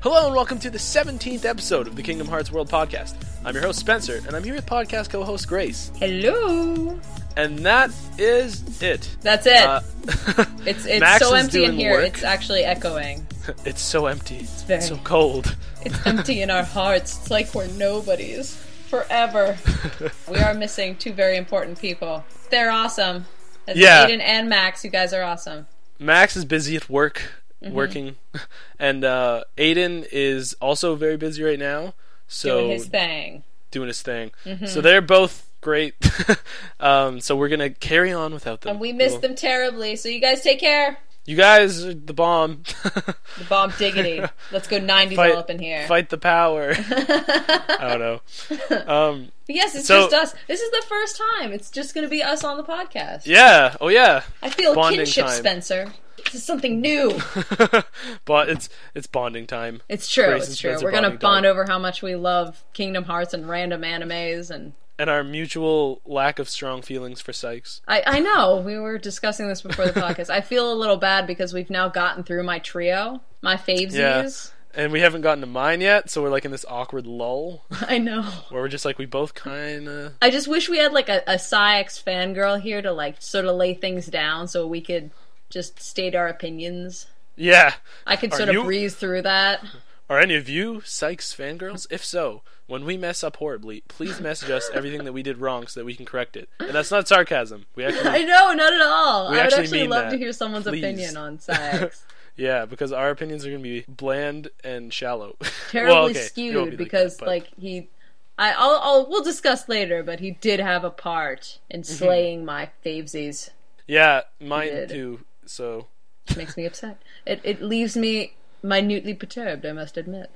Hello and welcome to the 17th episode of the Kingdom Hearts World Podcast. I'm your host Spencer, and I'm here with podcast co-host Grace. Hello. And that is it. That's it. Uh, it's it's Max so empty in here. work. It's actually echoing. it's so empty. It's very- so cold. It's empty in our hearts. It's like we're nobodies forever. we are missing two very important people. They're awesome. That's Yeah. Aiden and Max. You guys are awesome. Max is busy at work, Mm-hmm. working, and uh, Aiden is also very busy right now. So Doing his thing. doing his thing. Mm-hmm. So they're both great. um, so we're gonna carry on without them. And we miss them terribly. So you guys take care. You guys are the bomb. The bomb diggity. Let's go 90s Fight- all up in here. Fight the power. I don't know. Um, yes, it's So- just us. This is the first time. It's just going to be us on the podcast. yeah. Oh yeah. I feel Bonding kinship, time. Spencer. This is something new. but it's it's bonding time. It's true. Grace it's true. We're gonna bond time. over how much we love Kingdom Hearts and random animes, and And our mutual lack of strong feelings for Saïx. I, I know we were discussing this before the podcast. I feel a little bad because we've now gotten through my trio, my favesies. Yeah. And we haven't gotten to mine yet, so we're like in this awkward lull I know. where we're just like we both kind of I just wish we had like a, a Saïx fangirl here to like sort of lay things down so we could just state our opinions. yeah. I could Are sort you- of breeze through that. Are any of you Saïx fangirls? If so, when we mess up horribly, please message us everything that we did wrong so that we can correct it. And that's not sarcasm. We I actually, know, not at all. We I would actually actually mean love that. to hear someone's Please. opinion on Saïx. yeah, because our opinions are going to be bland and shallow. terribly Well, okay, it won't skewed be because that, but- like he I, I'll, I'll we'll discuss later, but he did have a part in Mm-hmm. slaying my favesies. yeah, mine did. too. So it Makes me upset. It it leaves me minutely perturbed. I must admit.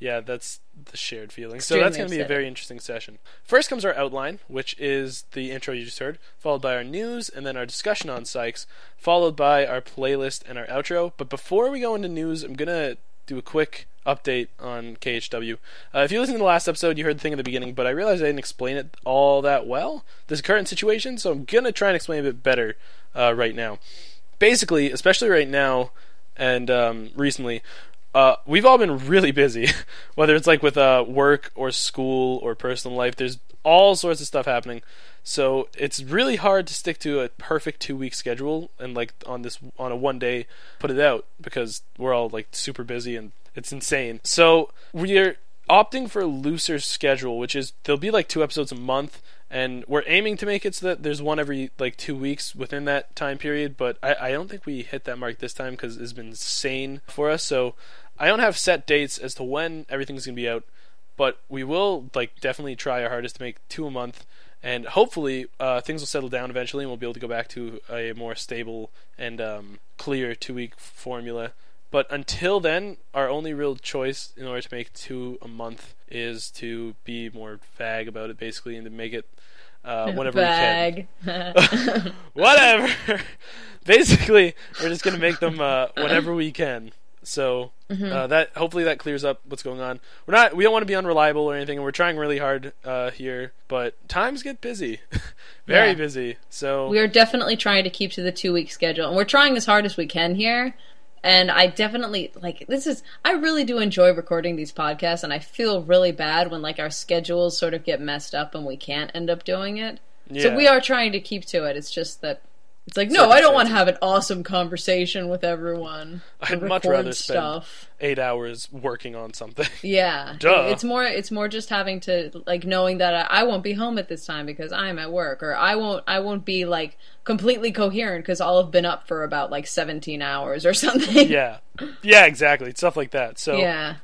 Yeah, that's the shared feeling. so that's going to be a very interesting session. First comes our outline, which is the intro you just heard, followed by our news, and then our discussion on Saïx, followed by our playlist and our outro. But before we go into news, I'm going to do a quick update on KHW. Uh, if you listened to the last episode, you heard the thing at the beginning, but I realized I didn't explain it all that well, this current situation, so I'm going to try and explain it a bit better uh, right now. Basically, especially right now and um, recently, uh, we've all been really busy, whether it's like with uh, work or school or personal life. There's all sorts of stuff happening, so it's really hard to stick to a perfect two week schedule and like on this on a one day put it out because we're all like super busy and it's insane. So we're opting for a looser schedule, which is there'll be like two episodes a month. And we're aiming to make it so that there's one every like two weeks within that time period, but I, I don't think we hit that mark this time because it's been insane for us. So I don't have set dates as to when everything's gonna be out, but we will like definitely try our hardest to make two a month, and hopefully uh, things will settle down eventually, and we'll be able to go back to a more stable and um, clear two week formula. But until then, our only real choice in order to make two a month is to be more vague about it, basically, and to make it uh, whenever we can. Whatever. Basically, we're just gonna make them uh, whenever we can. So Mm-hmm. uh, that hopefully that clears up what's going on. We're not we don't want to be unreliable or anything, and we're trying really hard uh, here. But times get busy, very Yeah. busy. So we are definitely trying to keep to the two week schedule, and we're trying as hard as we can here. And I definitely like this is I really do enjoy recording these podcasts, and I feel really bad when like our schedules sort of get messed up and we can't end up doing it. So we are trying to keep to it. It's just that it's like no, I don't want to have an awesome conversation with everyone. I'd much rather spend stuff. eight hours working on something. Yeah, Duh. it's more it's more just having to like knowing that I, I won't be home at this time because I'm at work, or I won't I won't be like completely coherent because I'll have been up for about like 17 hours or something. yeah, yeah, exactly, stuff like that. So yeah.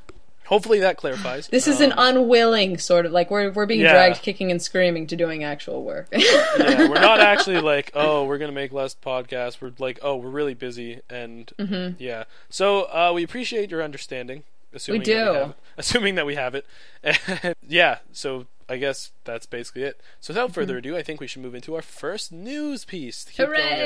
Hopefully that clarifies. This is an Um, unwilling sort of like we're we're being Yeah. dragged kicking and screaming to doing actual work. yeah, we're not actually like, oh, we're gonna make less podcasts. We're like, oh, we're really busy, and Mm-hmm. yeah. So uh, we appreciate your understanding. Assuming We That do. we have. Assuming that we have it. And, yeah. So I guess that's basically it. So without further ado, I think we should move into our first news piece. To keep going at a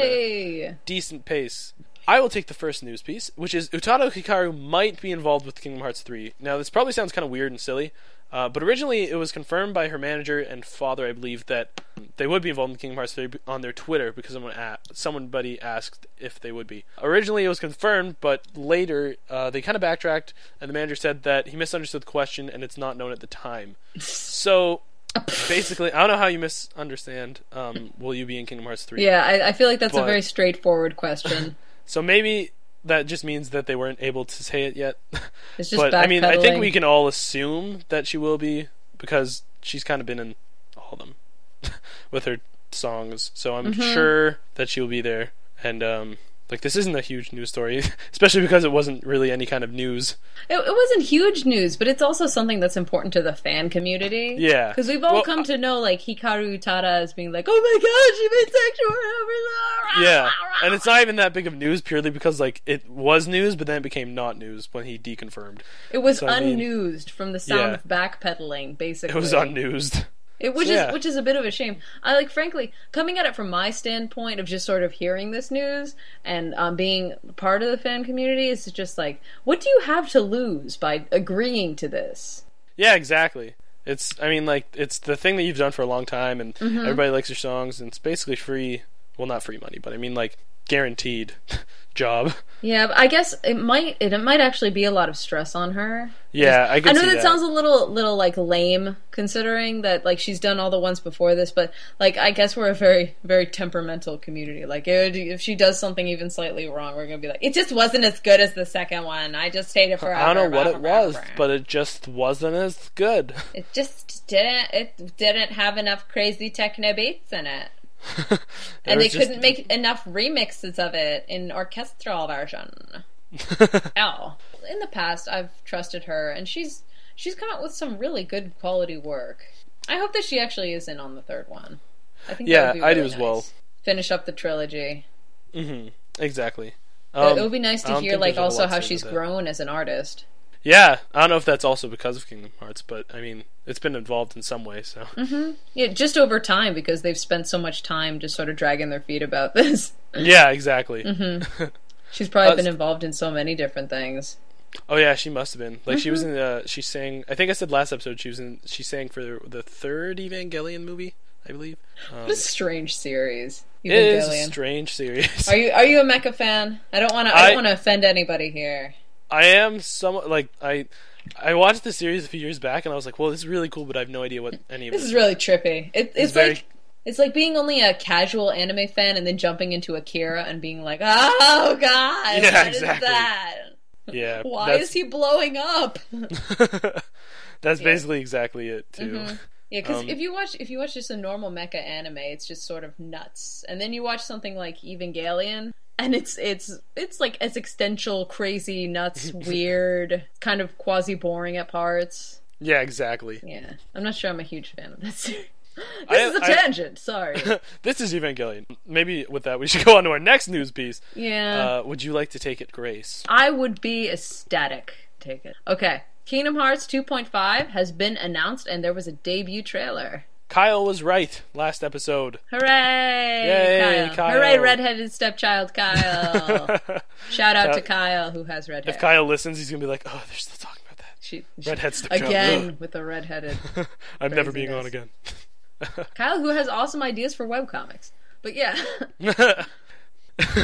Hooray! decent pace. I will take the first news piece, which is Utada Hikaru might be involved with Kingdom Hearts 3. Now, this probably sounds kind of weird and silly, Uh, but originally, it was confirmed by her manager and father, I believe, that they would be involved in Kingdom Hearts 3 on their Twitter because someone a- somebody asked if they would be. Originally, it was confirmed, but later uh, they kind of backtracked, and the manager said that he misunderstood the question and it's not known at the time. So basically, I don't know how you misunderstand. Um, will you be in Kingdom Hearts 3? Yeah, I, I feel like that's a very straightforward question. So maybe that just means that they weren't able to say it yet. It's just but I mean, I think we can all assume that she will be because she's kind of been in all of them with her songs. So I'm Mm-hmm. sure that she will be there. And um, like this isn't a huge news story, especially because it wasn't really any kind of news. It, it wasn't huge news, but it's also something that's important to the fan community. Yeah. Because we've all Well, come uh, to know, like, Hikaru Utada as being like, oh my god, she made sexual Yeah, and it's not even that big of news purely because like it was news, but then it became not news when he deconfirmed. It was So, I mean- unnewsed from the sound Yeah. of backpedaling, basically. It was unnewsed. It, which Yeah. is which is a bit of a shame. I like, frankly, coming at it from my standpoint of just sort of hearing this news and um, being part of the fan community is just like, what do you have to lose by agreeing to this? Yeah, exactly. It's I mean like it's the thing that you've done for a long time and Mm-hmm. everybody likes your songs and it's basically free well not free money, but I mean like guaranteed job. Yeah, but I guess it might it, might actually be a lot of stress on her. Yeah, I I know that, that. sounds a little little like lame considering that like she's done all the ones before this, but like I guess we're a very very temperamental community. Like it would, if she does something even slightly wrong, we're gonna be like, it just wasn't as good as the second one. I just hate it forever. I don't know what it was, forever." but it just wasn't as good. it just didn't. It didn't have enough crazy techno beats in it, and they just- couldn't make enough remixes of it in orchestral version. Oh, in the past, I've trusted her, and she's she's come out with some really good quality work. I hope that she actually is in on the third one. I think Yeah, be I do really as well. Finish up the trilogy. Mm-hmm. Exactly. Um, it would be nice to hear, like, there's a whole also how she's grown as an artist. Yeah, I don't know if that's also because of Kingdom Hearts, but I mean, it's been involved in some way, so. Mm-hmm. Yeah, just over time because they've spent so much time just sort of dragging their feet about this. Yeah, exactly. Mm-hmm. She's probably Uh, been involved in so many different things. Oh yeah, she must have been. Like she Mm-hmm. was in uh she sang I think I said last episode she was in she sang for the third Evangelion movie, I believe. Um, What a strange series. it is a strange series. Are you are you a mecha fan? I don't want to. I, I- don't want to offend anybody here. I am somewhat like I I watched the series a few years back and I was like, well, this is really cool, but I have no idea what any of This it is really trippy. It, it's very- like it's like being only a casual anime fan and then jumping into Akira and being like, "Oh God, Yeah, what is exactly. that? Yeah. Why that's, is he blowing up?" That's basically exactly it too. Mm-hmm. Yeah, because Um, if you watch if you watch just a normal mecha anime, it's just sort of nuts, and then you watch something like Evangelion, and it's it's it's like existential, crazy, nuts, weird, kind of quasi boring at parts. Yeah, exactly. Yeah, I'm not sure I'm a huge fan of that series. This I- is a I- tangent. Sorry. this is Evangelion. Maybe with that we should go on to our next news piece. Yeah, Uh, would you like to take it, Grace? I would be ecstatic. Take it. Okay. Kingdom Hearts 2.5 has been announced, and there was a debut trailer. Kyle was right last episode. Hooray! Yay, Kyle. Kyle. Hooray, redheaded stepchild Kyle. Shout out to Kyle- who has red hair. If Kyle listens, he's gonna be like, "Oh, they're still talking about that." She, Redhead stepchild. again with the redheaded I'm never being on again. Kyle, who has awesome ideas for webcomics. But yeah,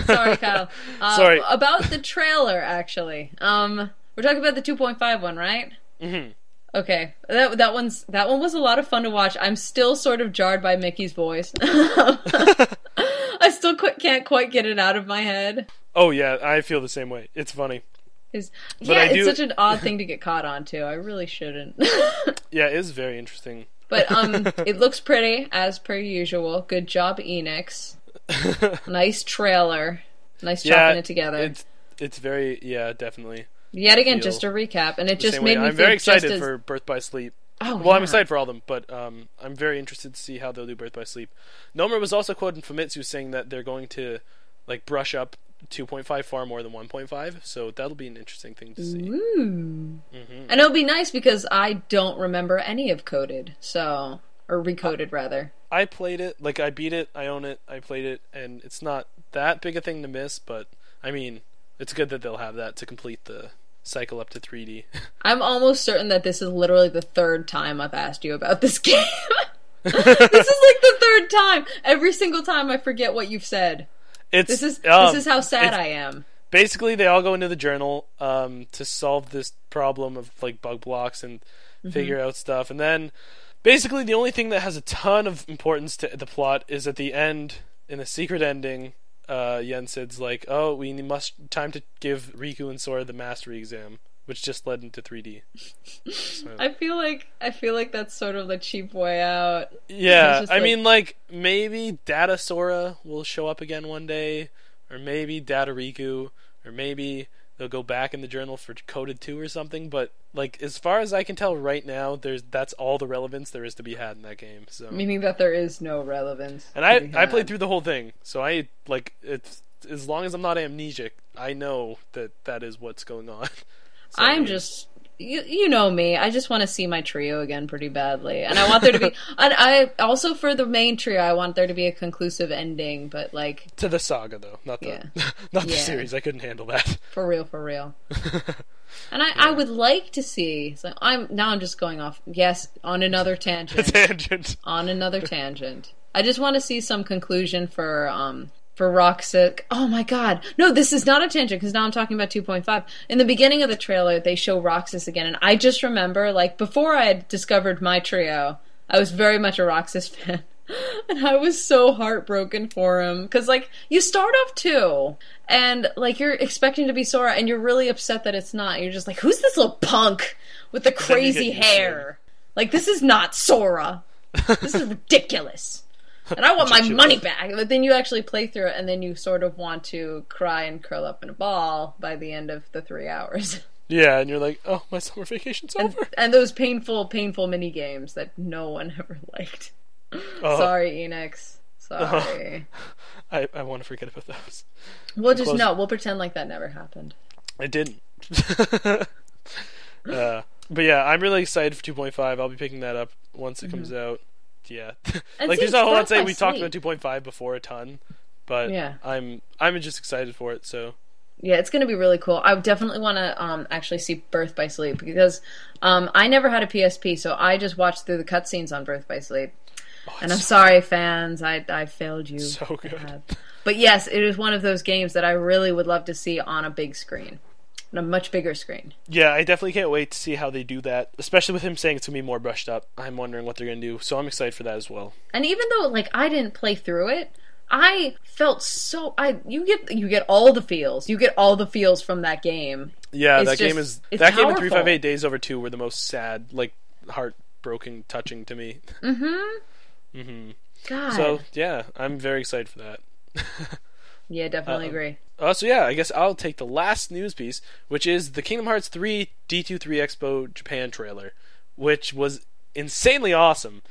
sorry, Kyle. Uh, Sorry. About the trailer, actually. Um, we're talking about the 2.5 one, right? Mhm. Okay, that that one's that one was a lot of fun to watch. I'm still sort of jarred by Mickey's voice. I still qu- can't quite get it out of my head. oh yeah, I feel the same way. It's funny. But yeah, it's do- such an odd thing to get caught on too. I really shouldn't. Yeah, it is very interesting. but um, it looks pretty as per usual. Good job, Enix. Nice trailer. Nice chopping yeah, it together. It's it's very yeah, definitely. Yet again, just a recap, and it just made way. me I'm very excited as- for Birth by Sleep. Oh, Well, I'm excited for all of them, but um, I'm very interested to see how they'll do Birth by Sleep. Nomura was also quoted in Famitsu saying that they're going to like brush up 2.5 far more than 1.5, so that'll be an interesting thing to see. Ooh. hmm And it'll be nice because I don't remember any of Coded, so or Recoded rather. I played it, like I beat it, I own it, I played it, and it's not that big a thing to miss, but I mean, it's good that they'll have that to complete the cycle up to 3D. I'm almost certain that this is literally the third time I've asked you about this game. this is like the third time. Every single time I forget what you've said. It's This is um, this is how sad I am. basically they all go into the journal um, to solve this problem of like bug blocks and Mm-hmm. figure out stuff and then basically the only thing that has a ton of importance to the plot is at the end in the secret ending uh Yensid's like oh we must time to give Riku and Sora the mastery exam which just led into 3D So- I feel like I feel like that's sort of the cheap way out. yeah I like- mean like maybe Data Sora will show up again one day or maybe Data Riku or maybe they'll go back in the journal for coded 2 or something but like as far as i can tell right now there's that's all the relevance there is to be had in that game so Meaning that there is no relevance. and i i played through the whole thing so i like it's as long as i'm not amnesic i know that that is what's going on So, I'm just you, you know me. I just want to see my trio again pretty badly, and I want there to be. and I also for the main trio, I want there to be a conclusive ending. But like to the saga though not the Yeah. not the Yeah. series i couldn't handle that for real, for real. And I, I would like to see. So I'm now. I'm just going off. Yes, on another tangent. tangent on another tangent. I just want to see some conclusion for um for Roxic. Oh my god. No, this is not a tangent because now I'm talking about 2.5. In the beginning of the trailer, they show Roxas again and I just remember like before I had discovered my trio, I was very much a Roxas fan. And I was so heartbroken for him cuz like you start off two and like you're expecting to be Sora and you're really upset that it's not. You're just like who's this little punk with the crazy get used to hair? Like this is not Sora. This is ridiculous. And I want my money back. But then you actually play through it and then you sort of want to cry and curl up in a ball by the end of the three hours. yeah and you're like oh my summer vacation's and, over and those painful, painful mini games that no one ever liked. oh, Sorry, Enix. Uh-huh. Sorry. I, I want to forget about those We'll just Close- no, we'll pretend like that never happened. I didn't. uh, but yeah, I'm really excited for 2.5. I'll be picking that up once it mm-hmm. comes out. Yeah, like there's not a whole lot to say. We talked about 2.5 before a ton, but Yeah. I'm I'm just excited for it. So Yeah, it's going to be really cool. I definitely want to um, actually see Birth by Sleep because um, I never had a PSP, so I just watched through the cutscenes on Birth by Sleep. oh, And I'm it's sorry, fans, I I failed you. so good. But yes, it is one of those games that I really would love to see on a big screen, on a much bigger screen. Yeah, I definitely can't wait to see how they do that. Especially with him saying it's gonna be more brushed up. I'm wondering what they're gonna do. So I'm excited for that as well. And even though like I didn't play through it, I felt so I you get you get all the feels. You get all the feels from that game. Yeah, It's that game is that game and 358 Days Over Two were the most sad, like heartbroken, touching to me. Mm-hmm. Mm hmm God. So yeah, I'm very excited for that. yeah, definitely Uh-oh. agree. Uh, so yeah, I guess I'll take the last news piece, which is the Kingdom Hearts 3 D23 Expo Japan trailer, which was insanely awesome.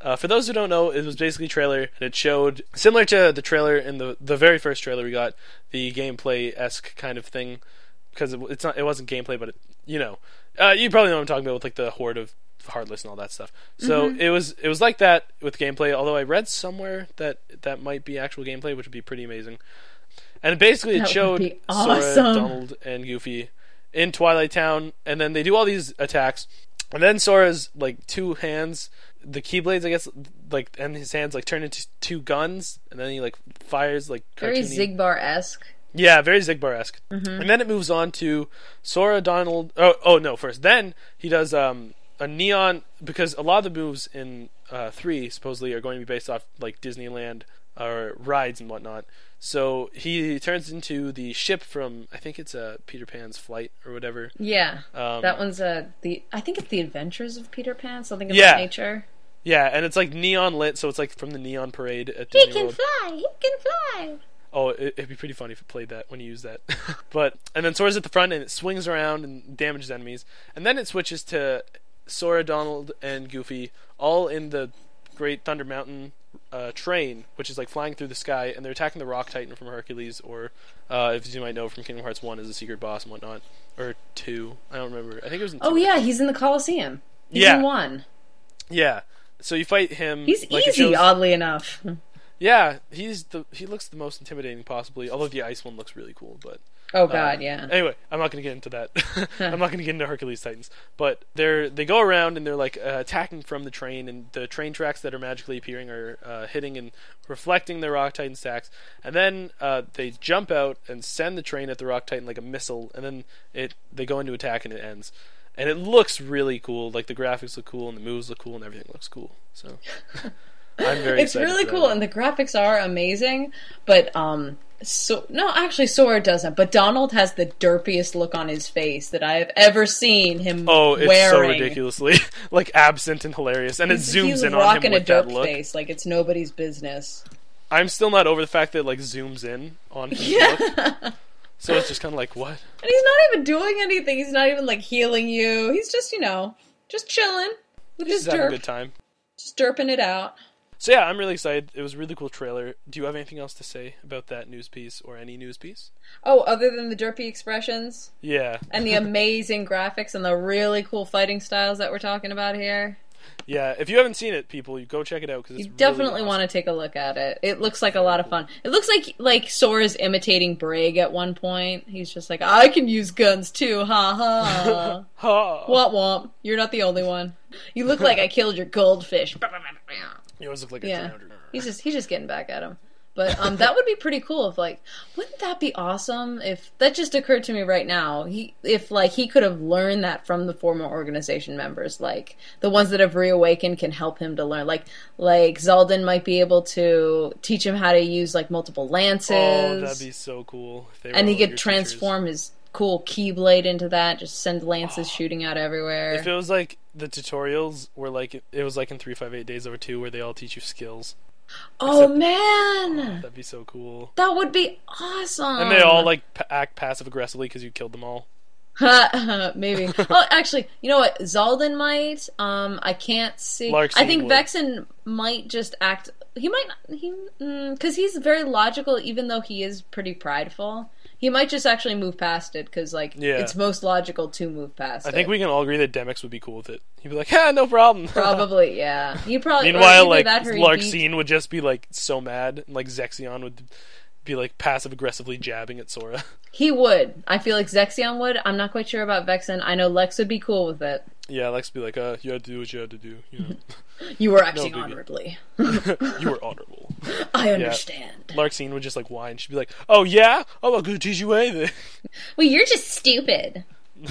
Uh, for those who don't know, it was basically a trailer, and it showed similar to the trailer in the the very first trailer we got, the gameplay esque kind of thing, because it, it's not it wasn't gameplay, but it, you know, uh, you probably know what I'm talking about with like the horde of Heartless and all that stuff. So it was it was like that with gameplay. Although I read somewhere that that might be actual gameplay, which would be pretty amazing. And basically, it That would showed be Sora. Donald, and Goofy in Twilight Town, and then they do all these attacks, and then Sora's like two hands, the Keyblades, I guess, like, and his hands like turn into two guns, and then he like fires like Very cartoony- Xigbar esque. yeah, very Xigbar esque. And then it moves on to Sora, Donald. Oh, oh no! First, then he does um, a neon because a lot of the moves in uh, three supposedly are going to be based off like Disneyland or rides and whatnot. So he turns into the ship from I think it's uh, Peter Pan's flight or whatever. Yeah. Um, that one's uh the I think it's the Adventures of Peter Pan, something of Yeah. that nature. Yeah, and it's like neon lit, so it's like from the neon parade at Disney World. fly. He can fly. Oh, it, it'd be pretty funny if it played that when you use that. but and then Sora's at the front and it swings around and damages enemies, and then it switches to Sora, Donald, and Goofy all in the Great Thunder Mountain uh, train, which is like flying through the sky, and they're attacking the Rock Titan from Hercules, or uh, if you might know from Kingdom Hearts One, is a secret boss and whatnot, or two. I don't remember. I think it was in. Oh yeah, he's in the Coliseum. He's Yeah. in one. yeah. So you fight him. He's like, easy, shows- oddly enough. Yeah, he's the he looks the most intimidating possibly. Although the ice one looks really cool, but Oh God, yeah. Anyway, I'm not going to get into that. I'm not going to get into Hercules Titans, but they're they go around and they're like uh, attacking from the train, and the train tracks that are magically appearing are uh, hitting and reflecting the Rock Titan stacks, and then uh, they jump out and send the train at the Rock Titan like a missile, and then it they go into attack and it ends, and it looks really cool. Like the graphics look cool and the moves look cool and everything looks cool. So I'm very. it's really cool that. and the graphics are amazing but um so no actually sora doesn't but donald has the derpiest look on his face that i have ever seen him Oh, it's wearing so ridiculously like absent and hilarious, and it zooms in on him a with that look. face like it's nobody's business I'm still not over the fact that it, like zooms in on his yeah look, so it's just kind of like what? and he's not even doing anything he's not even like healing you he's just you know just chilling with Just his having a derp good time. just derping it out So yeah, I'm really excited. It was a really cool trailer. Do you have anything else to say about that news piece or any news piece? oh other than the derpy expressions Yeah, and the amazing graphics and the really cool fighting styles that we're talking about here yeah. If you haven't seen it, people, you go check it out because it's You definitely want to take a look at it. It looks like a lot of fun. It looks like like Sora's imitating Braig at one point. He's just like, I can use guns too, ha ha. Ha! womp womp. You're not the only one. You look like I killed your goldfish. You always look like a Yeah. 300. He's just he's just getting back at him. But um, that would be pretty cool if like, wouldn't that be awesome? If that just occurred to me right now, he if like he could have learned that from the former organization members, like the ones that have reawakened can help him to learn. Like like Xaldin might be able to teach him how to use like multiple lances, Oh, that'd be so cool. And he could teachers. transform his cool keyblade into that. Just send lances shooting out everywhere. If it was like the tutorials were like it was like in 358 Days Over 2 where they all teach you skills. oh except- man, That'd be so cool. that would be awesome. And they all like p- act passive aggressively because you killed them all. Maybe. oh, actually, you know what? Xaldin might. Um, I can't see. Larxene I think would. Vexen might just act. He might not. He because he's very logical, even though he is pretty prideful. He might just actually move past it because, like, Yeah. it's most logical to move past I it. think we can all agree that Demyx would be cool with it. He'd be like, "Ha, no problem." probably, yeah. He probably. Meanwhile, like he'd beat- would just be like so mad, and like Zexion would be like passive aggressively jabbing at Sora. He would. I feel like Zexion would. I'm not quite sure about Vexen. I know Lex would be cool with it. Yeah, Lex to be like, "Uh, you had to do what you had to do. You know, You were acting biggie. honorably. you were honorable." I understand. Larxene would just like whine. She'd be like, "Oh yeah, oh I'm gonna teach you anything." Well, you're just stupid.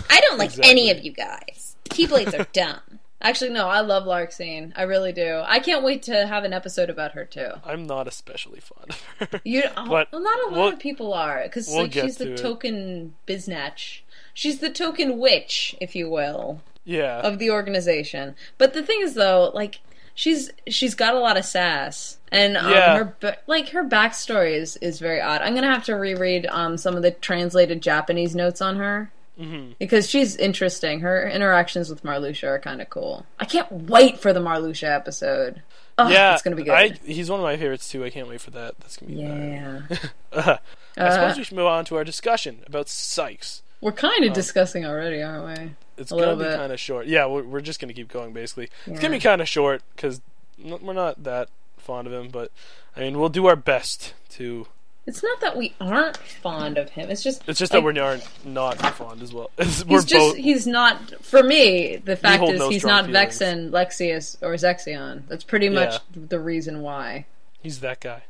I don't like Exactly. any of you guys. Keyblades are dumb. Actually, no, I love Larxene. I really do. I can't wait to have an episode about her too. I'm not especially fond of her. You, But well, not a lot we'll- of people are because we'll like, she's the it. token biznatch. She's the token witch, if you will, yeah, of the organization. But the thing is, though, like she's she's got a lot of sass, and um, Yeah. her like her backstory is is very odd. I'm gonna have to reread um some of the translated Japanese notes on her. hmm because she's interesting. Her interactions with Marluxia are kind of cool. I can't wait for the Marluxia episode. Oh, yeah, it's gonna be good. I, he's one of my favorites too. I can't wait for that. That's gonna be yeah, bad. I Uh, suppose we should move on to our discussion about Saïx. we're kind of discussing already, aren't we? It's gonna be kind of short. Yeah, we're, we're just gonna keep going. Basically, it's gonna be kind of short because we're not that fond of him. But I mean, we'll do our best to. It's not that we aren't fond of him. It's just It's just like, that we aren't not fond as well. It's- we're He's just both. he's not for me. The fact is no he's not feelings. Vexen, Lexaeus, or Zexion. That's pretty much Yeah. the reason why. He's that guy.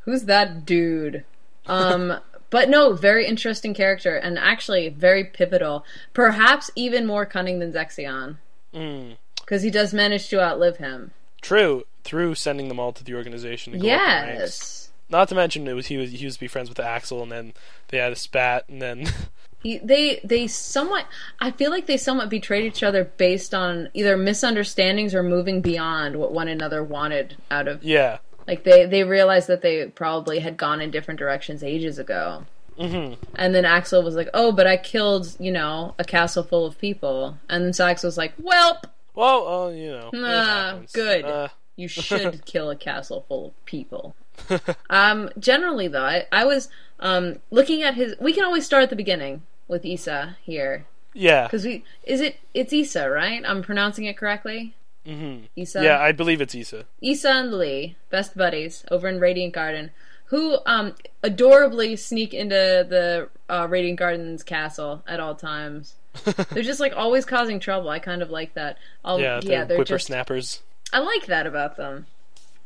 Who's that dude? Um, but no, very interesting character and actually very pivotal. Perhaps even more cunning than Zexion Mm. because he does manage to outlive him. True. Through sending them all to the organization. To go up the ranks. Yes. Not to mention it was he was he used to be friends with Axel, and then they had a spat, and then He, they they somewhat I feel like they somewhat betrayed each other based on either misunderstandings or moving beyond what one another wanted out of yeah. Like they they realized that they probably had gone in different directions ages ago. hmm And then Axel was like, "Oh, but I killed, you know, a castle full of people." And then Saïx was like, "Welp, Well, uh, you know. Nah, good. Uh, you should kill a castle full of people." um, generally, though, I, I was um looking at his. We can always start at the beginning with Isa here yeah. because we is it it's Isa, right? I'm pronouncing it correctly. Hmm Issa. Yeah, I believe it's Issa. Issa and Lea, best buddies over in Radiant Garden, who um adorably sneak into the uh, Radiant Gardens castle at all times. they're just like always causing trouble. I kind of like that. I'll, yeah, yeah, they're they're just whippersnappers. I like that about them.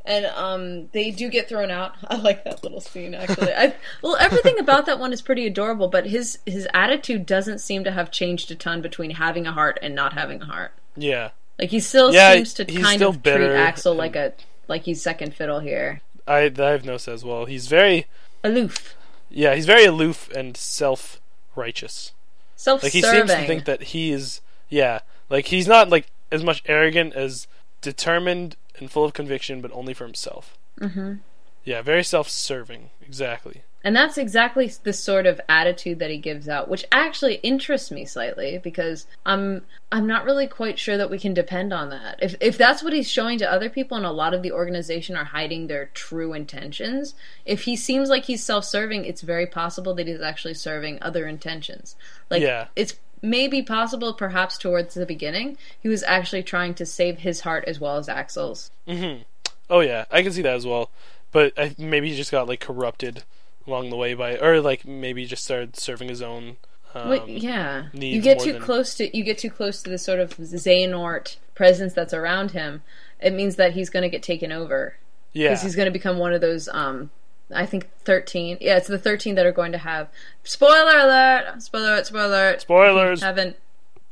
And um, they do get thrown out. I like that little scene actually. I, well, everything about that one is pretty adorable, but his his attitude doesn't seem to have changed a ton between having a heart and not having a heart. Yeah, Like he still Yeah, seems to kind of treat Axel like a like he's second fiddle here. I I have noticed as well. He's very Aloof, yeah, he's very aloof and self righteous. self-serving. Like he seems to think that he is yeah, like he's not like as much arrogant as determined and full of conviction, but only for himself. hmm Yeah, very self-serving. Exactly. And that's exactly the sort of attitude that he gives out, which actually interests me slightly because I'm I'm not really quite sure that we can depend on that. If if that's what he's showing to other people and a lot of the organization are hiding their true intentions, if he seems like he's self-serving, it's very possible that he's actually serving other intentions. Like Yeah. it's maybe possible perhaps towards the beginning he was actually trying to save his heart as well as Axel's. hmm Oh yeah, I can see that as well. But I, maybe he just got like corrupted along the way by, or like maybe just started serving his own. Um, yeah. You get too than- close to you get too close to the sort of Xehanort presence that's around him. It means that he's going to get taken over yeah, because he's going to become one of those. Um, I think thirteen. Yeah, it's the thirteen that are going to have. Spoiler alert! Spoiler alert! Spoiler alert! Spoilers. Haven't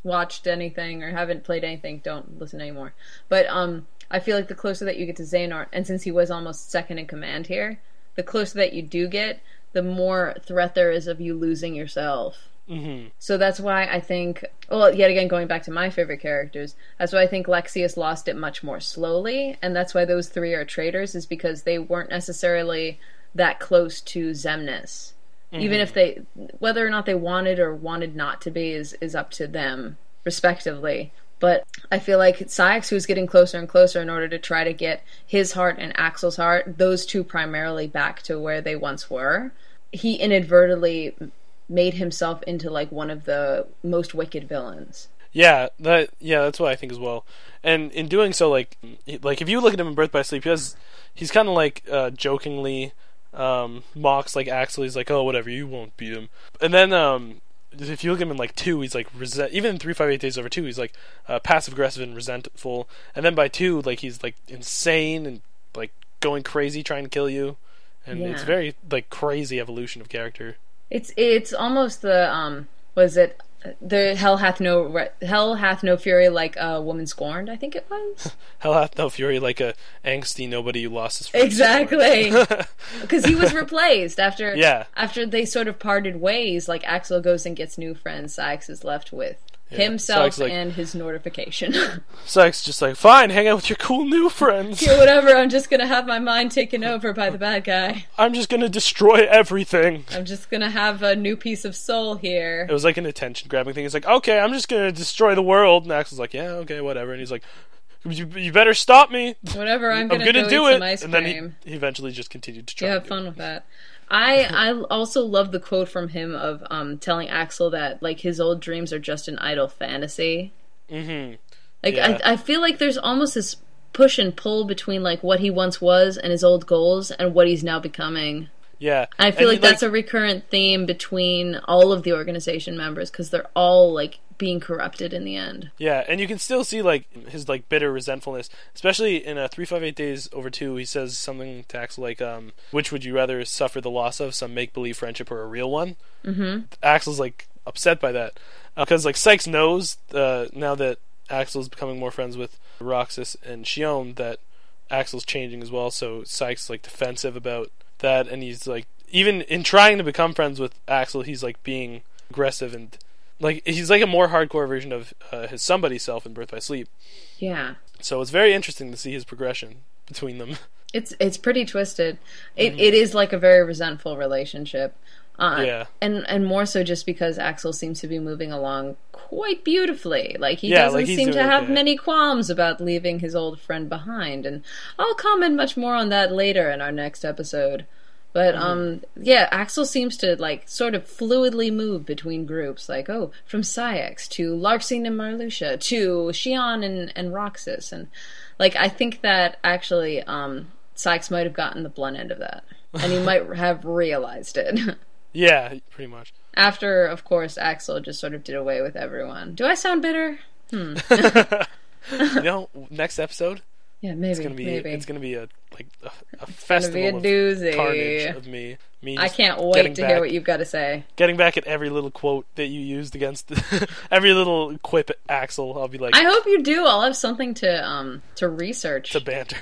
watched anything or haven't played anything, don't listen anymore. But um, I feel like the closer that you get to Xehanort, and since he was almost second in command here, the closer that you do get, the more threat there is of you losing yourself. hmm So that's why I think, well, yet again, going back to my favorite characters, that's why I think Lexaeus lost it much more slowly, and that's why those three are traitors, is because they weren't necessarily that close to Xemnas. Even if they, whether or not they wanted or wanted not to be, is is up to them, respectively. But I feel like Saïx, who's getting closer and closer in order to try to get his heart and Axel's heart, those two primarily back to where they once were, he inadvertently made himself into like one of the most wicked villains. Yeah, that yeah, that's what I think as well. And in doing so, like like if you look at him in Birth by Sleep, he has he's kind of like uh, jokingly um, mocks like Axel. He's like, oh whatever, you won't beat him. And then um, if you look at him in like two, he's like resent. Even in three five eight days over two, he's like uh, passive aggressive and resentful. And then by two, like he's like insane and like going crazy trying to kill you. And it's very like crazy evolution of character. It's it's almost the um was it the hell hath no hell hath no fury like a woman scorned. I think it was Hell hath no fury like a angsty nobody who lost his exactly because he was replaced after Yeah. after they sort of parted ways. Like Axel goes and gets new friends. Saïx is left with Yeah. himself like- and his notification. Saïx just like, fine, hang out with your cool new friends. Yeah, whatever. I'm just gonna have my mind taken over by the bad guy. I'm just gonna destroy everything. I'm just gonna have a new piece of soul here. It was like an attention grabbing thing. He's like, okay, I'm just gonna destroy the world. And Axel's like, yeah, okay, whatever. And he's like, you, you better stop me. Whatever. I'm I'm gonna, gonna go do it. and then he, he eventually just continued to try. Yeah, have do it. fun with that. I I also love the quote from him of um telling Axel that like his old dreams are just an idle fantasy. Mhm. Like Yeah. I I feel like there's almost this push and pull between like what he once was and his old goals and what he's now becoming. Yeah. And I feel And like that's a recurrent theme between all of the organization members because they're all like being corrupted in the end. Yeah, and you can still see like his like bitter resentfulness, especially in a three five eight days over two. He says something to Axel like, um, "Which would you rather suffer the loss of, some make believe friendship or a real one?" Mm-hmm. Axel's like upset by that because like Saïx knows uh, now that Axel's becoming more friends with Roxas and Xion that Axel's changing as well. So Saïx like defensive about that, and he's like even in trying to become friends with Axel, he's like being aggressive and like he's like a more hardcore version of uh, his somebody self in Birth by Sleep. Yeah. So it's very interesting to see his progression between them. It's it's pretty twisted. It it is like a very resentful relationship. Uh, Yeah. and and more so just because Axel seems to be moving along quite beautifully. Like he Yeah, doesn't like seem to have okay. many qualms about leaving his old friend behind. And I'll comment much more on that later in our next episode. But Mm-hmm. um yeah, Axel seems to like sort of fluidly move between groups, like oh, from Saïx to Larxene and Marluxia to Xion and, and Roxas and like I think that actually um Saïx might have gotten the blunt end of that. and he might have realized it. Yeah, pretty much. After, of course, Axel just sort of did away with everyone. Do I sound bitter? you know, next episode Yeah, maybe. it's gonna be maybe. it's gonna be a like a, a festival be a of doozy. carnage of me. Me. I can't wait to back, hear what you've got to say. Getting back at every little quote that you used against every little quip Axel. I'll be like I hope you do. I'll have something to um to research. to banter.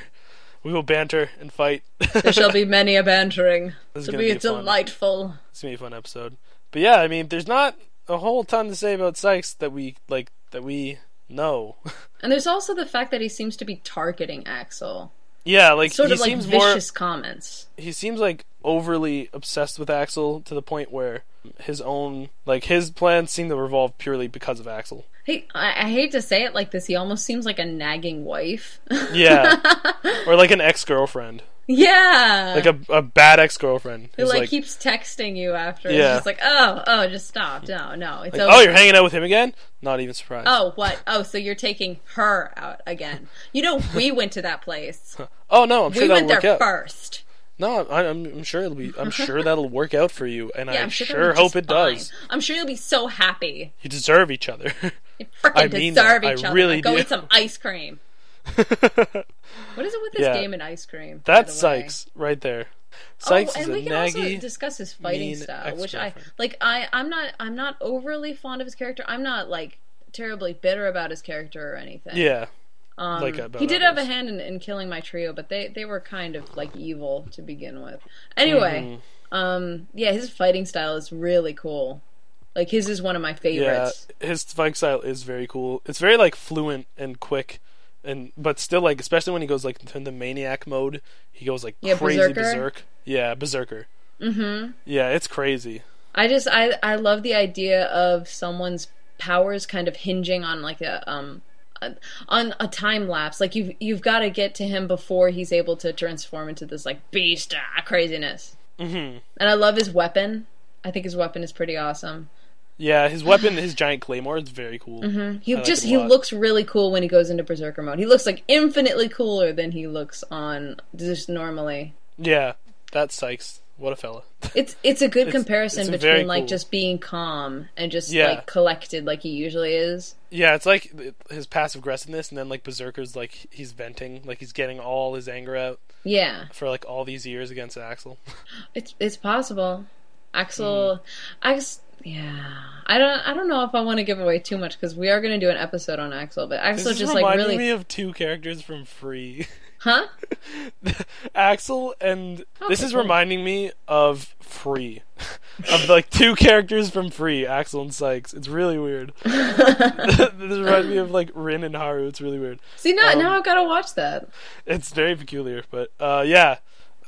We will banter and fight. there shall be many a bantering. This gonna be, be fun. delightful. It's gonna be a fun episode. But yeah, I mean, there's not a whole ton to say about Saïx that we like that we know. And there's also the fact that he seems to be targeting Axel. yeah, like Sort he of like seems more. vicious comments. He seems like overly obsessed with Axel to the point where his own like his plans seem to revolve purely because of Axel. Hey, I, I hate to say it like this. He almost seems like a nagging wife. Yeah, or like an ex girlfriend, yeah. like a a bad ex girlfriend who like, like, keeps texting you after. Yeah. It's just like, oh, oh, just stop. No, no. It's like, over. oh, you're hanging out with him again? Not even surprised. Oh, what? Oh, so you're taking her out again? You know, we went to that place. Oh no, I'm sure we went there out. first. No, I, I'm, I'm sure it'll be. I'm sure that'll work out for you, and Yeah, I I'm sure, sure, hope it fine. does. I'm sure you'll be so happy. You deserve each other. You I freaking mean deserve that. each I other. really go do. eat some ice cream. What is it with this Yeah. game and ice cream? That's? Saïx right there. Saïx oh, is and a we can naggy. also discuss his fighting style, which I like. I I'm not I'm not overly fond of his character. I'm not like terribly bitter about his character or anything. yeah, um, like about he did have a hand in, in killing my trio, but they they were kind of like evil to begin with. Anyway, Mhm. um, yeah, his fighting style is really cool. Like his is one of my yeah. favorites. His fighting style is very cool. It's very like fluent and quick, and but still like especially when he goes like into the maniac mode, he goes like Yeah, crazy Berserker? berserk. Yeah, berserker. Mm-hmm. Yeah, it's crazy. I just I I love the idea of someone's powers kind of hinging on like a um a, on a time lapse. Like you've you've got to get to him before he's able to transform into this like beast ah, craziness. hmm And I love his weapon. I think his weapon is pretty awesome. Yeah, his weapon, his giant claymore, is very cool. Mm-hmm. He I just a he looks really cool when he goes into berserker mode. He looks like infinitely cooler than he looks on just normally. Yeah, that's Saïx. What a fella. It's it's a good It's- comparison it's between very like cool. just being calm and just Yeah. like collected like he usually is. Yeah, it's like his passive aggressiveness, and then like Berserker's like he's venting, like he's getting all his anger out Yeah. for like all these years against Axel. It's it's possible. Mm. Axel, Ax, yeah. I don't I don't know if I want to give away too much because we are going to do an episode on Axel, but Axel This is just like really, me of two characters from Free, huh? Axel, and this is cool. reminding me of Free, of like two characters from Free, Axel and Saïx. It's really weird. this reminds me of like Rin and Haru. It's really weird. See now Um, now I've got to watch that. It's very peculiar, but uh, yeah,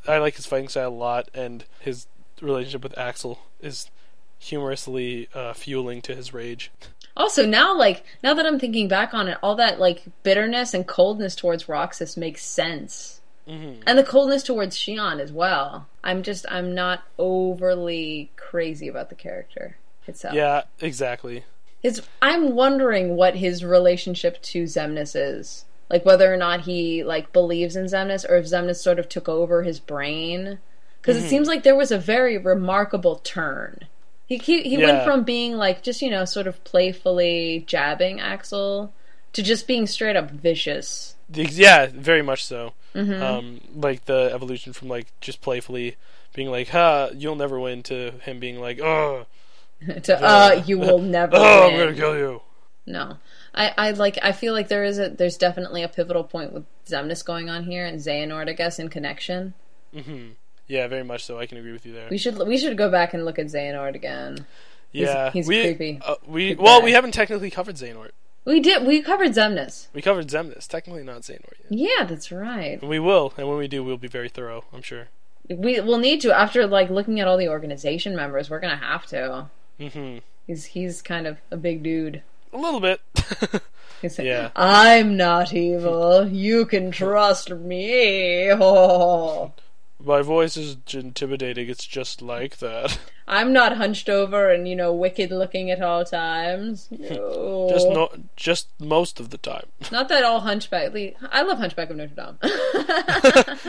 I like his fighting style a lot, and his relationship with Axel is humorously uh, fueling to his rage. Also now like now that I'm thinking back on it, all that like bitterness and coldness towards Roxas makes sense. hmm And the coldness towards Xion as well. I'm just I'm not overly crazy about the character itself. Yeah, exactly. His I'm wondering what his relationship to Xemnas is. Like whether or not he like believes in Xemnas or if Xemnas sort of took over his brain. Because Mm-hmm. it seems like there was a very remarkable turn. He he, he Yeah. went from being like just you know sort of playfully jabbing Axel to just being straight up vicious. Yeah, very much so. Mm-hmm. Um, like the evolution from like just playfully being like, "Ha, you'll never win," to him being like, "Oh, to uh, you will never. oh, I'm gonna kill you." No, I, I like. I feel like there is a. There's definitely a pivotal point with Xemnas going on here and Xehanort, I guess, in connection. hmm Yeah, very much so. I can agree with you there. We should we should go back and look at Xehanort again. yeah, he's we, creepy. Uh, we Good well, guy. we haven't technically covered Xehanort. We did. We covered Xemnas. We covered Xemnas, technically not Xehanort yet. Yeah, that's right. We will, and when we do, we'll be very thorough. I'm sure. We will need to after like looking at all the organization members. We're gonna have to. Mm-hmm. He's he's kind of a big dude. A little bit. He's like, Yeah. I'm not evil. You can trust me. Oh. My voice is intimidating. It's just like that. I'm not hunched over and you know wicked looking at all times. No. Just no, just most of the time. Not that all Hunchback. I love Hunchback of Notre Dame.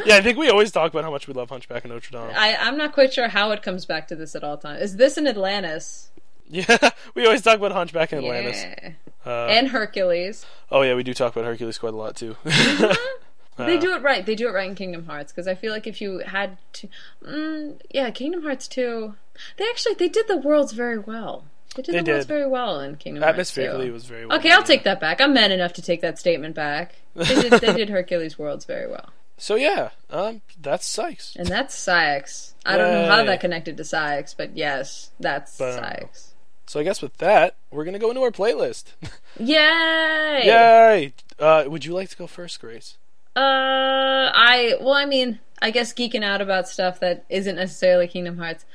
yeah, I think we always talk about how much we love Hunchback of Notre Dame. I, I'm not quite sure how it comes back to this at all times. Is this in Atlantis? Yeah, we always talk about Hunchback in Atlantis. Yeah. Uh, and Hercules. oh yeah, we do talk about Hercules quite a lot too. They do it right. They do it right in Kingdom Hearts because I feel like if you had to, mm, yeah, Kingdom Hearts two, they actually they did the worlds very well. They did They the worlds very well in Kingdom Hearts Atmospherically, it was very well. Okay, I'll done. take that back. I'm man enough to take that statement back. They did, they did Hercules worlds very well, So yeah, um, that's Saïx. and that's Saïx. I don't know how that connected to Saïx, but yes, that's Boom. Saïx. So I guess with that, we're gonna go into our playlist. Yay! Yay! Uh, would you like to go first, Grace? Uh, I well, I mean, I guess geeking out about stuff that isn't necessarily Kingdom Hearts.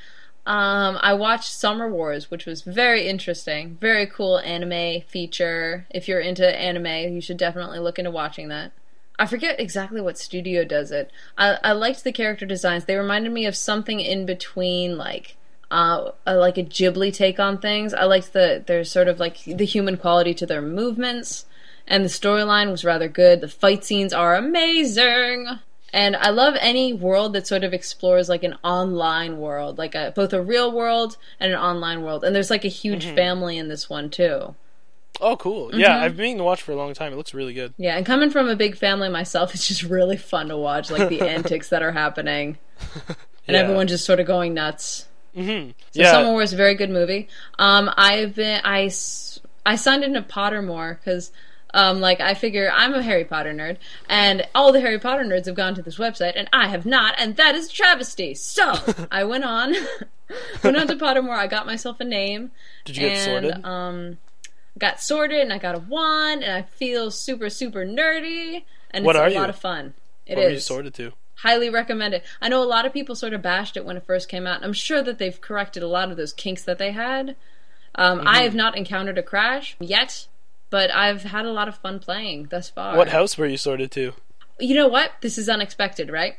Um, I watched Summer Wars, which was very interesting, very cool anime feature. If you're into anime, you should definitely look into watching that. I forget exactly what studio does it. I, I liked the character designs. They reminded me of something in between, like uh, a, like a Ghibli take on things. I liked the there's sort of like the human quality to their movements, and the storyline was rather good. The fight scenes are amazing. And I love any world that sort of explores like an online world, like a both a real world and an online world. And there's like a huge family in this one too. Oh, cool. Mm-hmm. Yeah, I've been meaning to watch for a long time. It looks really good. Yeah, and coming from a big family myself, it's just really fun to watch like the antics that are happening. And Yeah. everyone just sort of going nuts. Mm-hmm. So yeah. Summer Wars is a very good movie. Um, I've been I I signed into Pottermore because um, like I figure I'm a Harry Potter nerd, and all the Harry Potter nerds have gone to this website, and I have not, and that is a travesty. So I went on, went on to Pottermore. I got myself a name. Did you get and, sorted? Um, got sorted, and I got a wand, and I feel super super nerdy, and What it's are a you? lot of fun. It is what were you sorted to? highly recommend it. I know a lot of people sort of bashed it when it first came out. and I'm sure that they've corrected a lot of those kinks that they had. Um, Mm-hmm. I have not encountered a crash yet, but I've had a lot of fun playing thus far. What house were you sorted to? You know what? This is unexpected, right?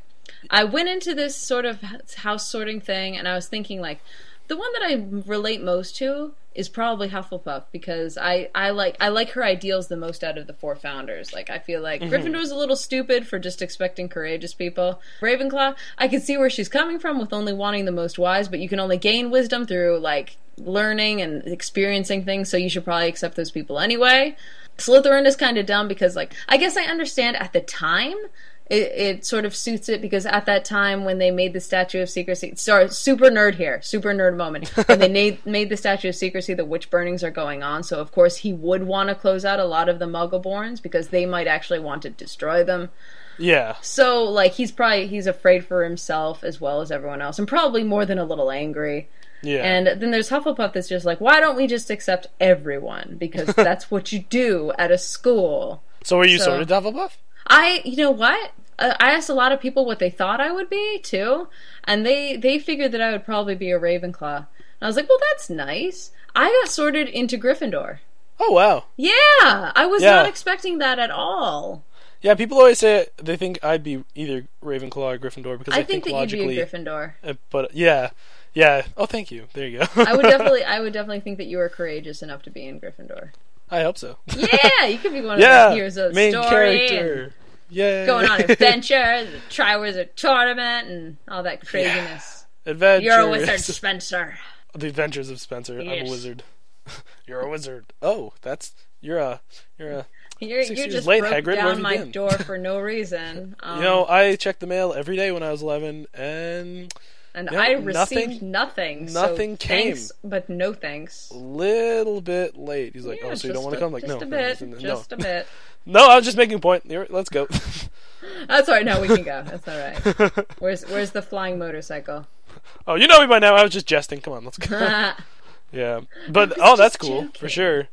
I went into this sort of house sorting thing, and I was thinking like, the one that I relate most to is probably Hufflepuff because I, I like I like her ideals the most out of the four founders. Like I feel like mm-hmm. Gryffindor's a little stupid for just expecting courageous people. Ravenclaw, I can see where she's coming from with only wanting the most wise, but you can only gain wisdom through like learning and experiencing things, so you should probably accept those people anyway. Slytherin is kind of dumb because, like, I guess I understand at the time it, it sort of suits it because at that time when they made the Statue of Secrecy, sorry, super nerd here, super nerd moment. when they made, made the Statue of Secrecy, the witch burnings are going on, so of course he would want to close out a lot of the Muggleborns because they might actually want to destroy them. Yeah. So like he's probably he's afraid for himself as well as everyone else, and probably more than a little angry. Yeah. And then there's Hufflepuff that's just like, why don't we just accept everyone? Because that's what you do at a school. so are you so- sorted to Hufflepuff? I, you know what? Uh, I asked a lot of people what they thought I would be too, and they they figured that I would probably be a Ravenclaw. And I was like, well, that's nice. I got sorted into Gryffindor. Oh wow. Yeah, I was Yeah. not expecting that at all. Yeah, people always say they think I'd be either Ravenclaw or Gryffindor because I, I, think, that logically. you'd be a Gryffindor. uh, but yeah, yeah. Oh, thank you. There you go. I would definitely, I would definitely think that you were courageous enough to be in Gryffindor. I hope so. Yeah, you could be one of yeah. the heroes of the main story. character. Yeah. going on adventures, the Triwizard Tournament, and all that craziness. Adventures. You're a wizard, Spencer. The Adventures of Spencer. I'm a wizard. you're a wizard. Oh, that's you're a you're a. You're, years just late, broke Hagrid, down my been? door for no reason. Um, You know, I checked the mail every day when I was 11, and and yeah, I received nothing- nothing. nothing so came. Thanks, but no thanks. little bit late. He's like, Yeah, "Oh, so you don't want to come?" Like, just no, a bit, no, just no. a bit. No, I was just making a point. Here, Let's go. That's all right. Now we can go. That's all right. Where's Where's the flying motorcycle? oh, you know me by now. I was just jesting. Come on, let's go. yeah, yeah, but oh, that's cool joking. for sure.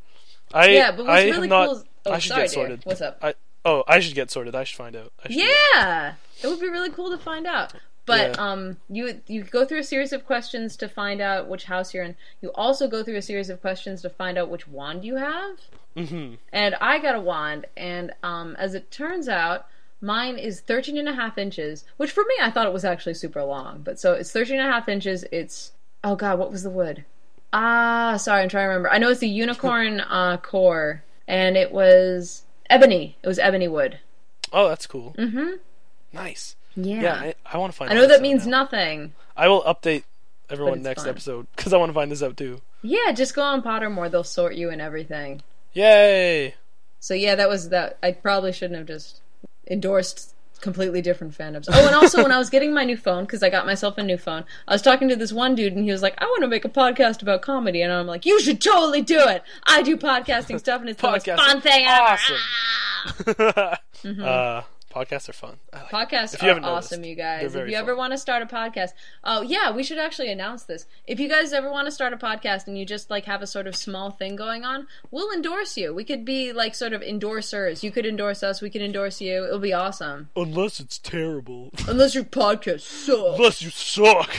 I but what's I really not. cool is oh, I should sorry, get dear. sorted. What's up? I oh, I should get sorted. I should find out. I should Yeah, it would be really cool to find out. But Yeah. um, you you go through a series of questions to find out which house you're in. You also go through a series of questions to find out which wand you have. Mm-hmm. And I got a wand, and um, as it turns out, Mine is 13 and a half inches, which for me, I thought it was actually super long. But so it's 13 and a half inches. It's, oh God, what was the wood? Ah, sorry, I'm trying to remember. I know it's the unicorn uh, core, and it was ebony. It was ebony wood. Oh, that's cool. Mm-hmm. Nice. Yeah. Yeah, I, I want to find. I know that means now. nothing. I will update everyone next fun. episode because I want to find this out too. Yeah, just go on Pottermore. They'll sort you and everything. Yay! So yeah, that was that. I probably shouldn't have just endorsed completely different fandoms. Oh, and also when I was getting my new phone because I got myself a new phone, I was talking to this one dude and he was like, "I want to make a podcast about comedy," and I'm like, "You should totally do it. I do podcasting stuff and it's the most fun thing ever." awesome. Ah! uh, podcasts are fun. Like. Podcasts If you are awesome, noticed, you guys. If you ever fun. want to start a podcast, oh yeah, we should actually announce this. If you guys ever want to start a podcast and you just like have a sort of small thing going on, we'll endorse you. We could be like sort of endorsers. You could endorse us. We could endorse you. It'll be awesome. Unless it's terrible. Unless your podcast sucks, Unless you suck.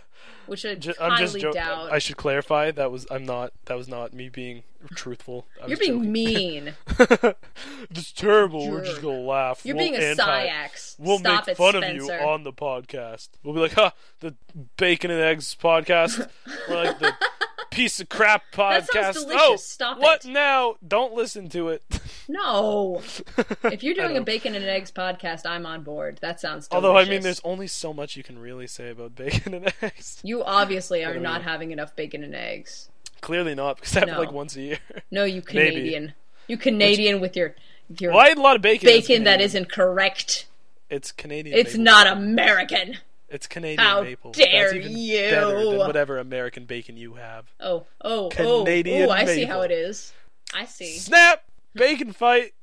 which I Ju- highly I'm just joking. doubt. I should clarify that was I'm not. That was not me being truthful. I You're being joking. mean. It's terrible. We're just gonna laugh. You're We'll being a anti- Saïx. We'll Stop make it, fun Spencer. of you on the podcast. We'll be like, huh, the bacon and eggs podcast. We're like the piece of crap podcast. That sounds oh, delicious. Oh, Stop what it. now? Don't listen to it. No. If you're doing a bacon and eggs podcast, I'm on board. That sounds delicious. Although I mean, there's only so much you can really say about bacon and eggs. You obviously are not having enough bacon and eggs. Clearly not, because No. like once a year. No, you Maybe. Canadian. You Canadian with your your well, I had a lot of bacon. Bacon that isn't correct. It's Canadian. It's maple. not American. It's Canadian How maple. dare That's even you. better than whatever American bacon you have. Oh, oh, oh Canadian oh, oh! I see how it is. I see. Snap! Bacon fight!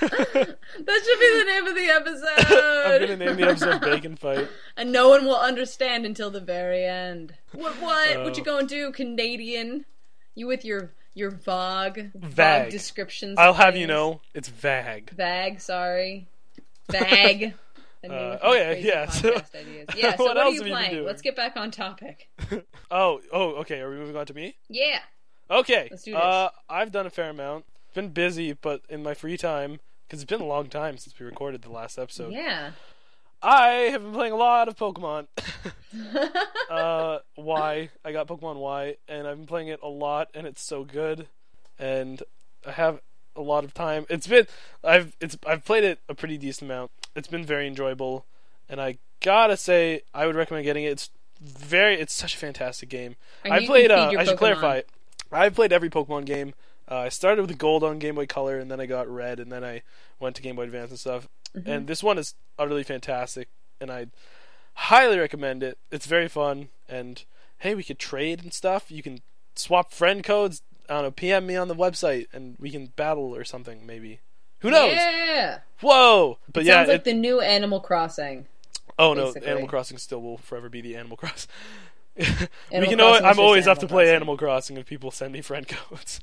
That should be the name of the episode. I'm gonna name the episode Bacon Fight. and no one will understand until the very end. What? What? what you Oh. gonna do, Canadian? You with your your vague Vague. descriptions? I'll have you know, it's vague. Vague. Sorry. Vague. Uh, oh, yeah, yeah, so- podcast. Yeah. So what what, are else you have you playing? doing? Let's get back on topic. Oh, oh, okay. Are we moving on to me? Yeah. Okay. Let's do this. Uh, I've done a fair amount. Been busy, but in my free time, because it's been a long time since we recorded the last episode. Yeah. I have been playing a lot of Pokemon. uh, Y. I got Pokemon Y, and I've been playing it a lot, and it's so good. And I have a lot of time. It's been I've it's I've played it a pretty decent amount. It's been very enjoyable, and I gotta say I would recommend getting it. It's very it's such a fantastic game. And I played. Uh, I should Pokemon. clarify. I've played every Pokemon game. Uh, I started with Gold on Game Boy Color, and then I got Red, and then I went to Game Boy Advance and stuff. Mm-hmm. And this one is utterly fantastic, and I highly recommend it. It's very fun, and hey, we could trade and stuff. You can swap friend codes. I don't know. PM me on the website, and we can battle or something. Maybe. Who knows? Yeah. Whoa! But yeah, Sounds like it- the new Animal Crossing. oh no. Animal Crossing still will forever be the Animal Crossing. we Animal can always, I'm always have to play Crossing. Animal Crossing if people send me friend codes.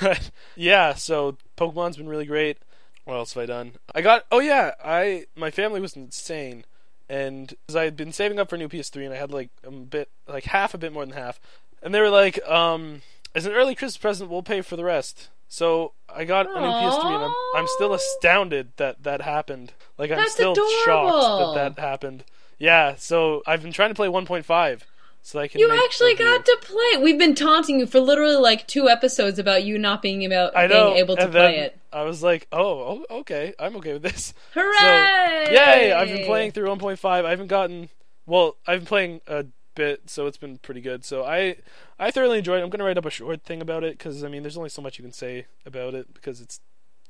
but yeah, so Pokemon's been really great. What else have I done? I got oh yeah, I my family was insane, and because I had been saving up for a new PS3 and I had like a bit like half a bit more than half, and they were like, um, as an early Christmas present, we'll pay for the rest. So I got a new PS3 and I'm I'm still astounded that that happened. Like I'm That's still adorable. shocked that that happened. Yeah, so I've been trying to play 1.5 so I can You actually review. got to play. We've been taunting you for literally like two episodes about you not being about I know, being able to play it. I was like, oh, oh, okay, I'm okay with this. Hooray! Yay! I've been playing through 1.5. I haven't gotten well. I've been playing a bit, so it's been pretty good. So I I thoroughly enjoyed it. I'm gonna write up a short thing about it because I mean, there's only so much you can say about it because it's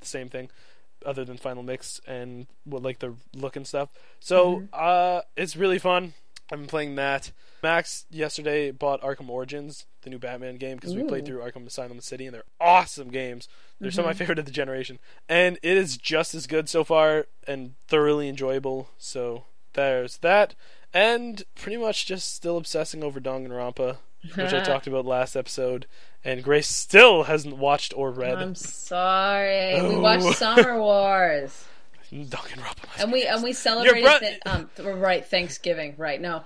the same thing, other than Final Mix and what like the look and stuff. So Mm-hmm. uh, it's really fun. I've been playing that. Max yesterday bought Arkham Origins, the new Batman game, because we played through Arkham Asylum City, and they're awesome games. They're some of my favorite of the generation, and it is just as good so far and thoroughly enjoyable. So there's that, and pretty much just still obsessing over Danganronpa, which I talked about last episode. And Grace still hasn't watched or read. I'm sorry. We Oh. watched Summer Wars. Danganronpa. my And we and we celebrated bro- th- um th- right Thanksgiving right no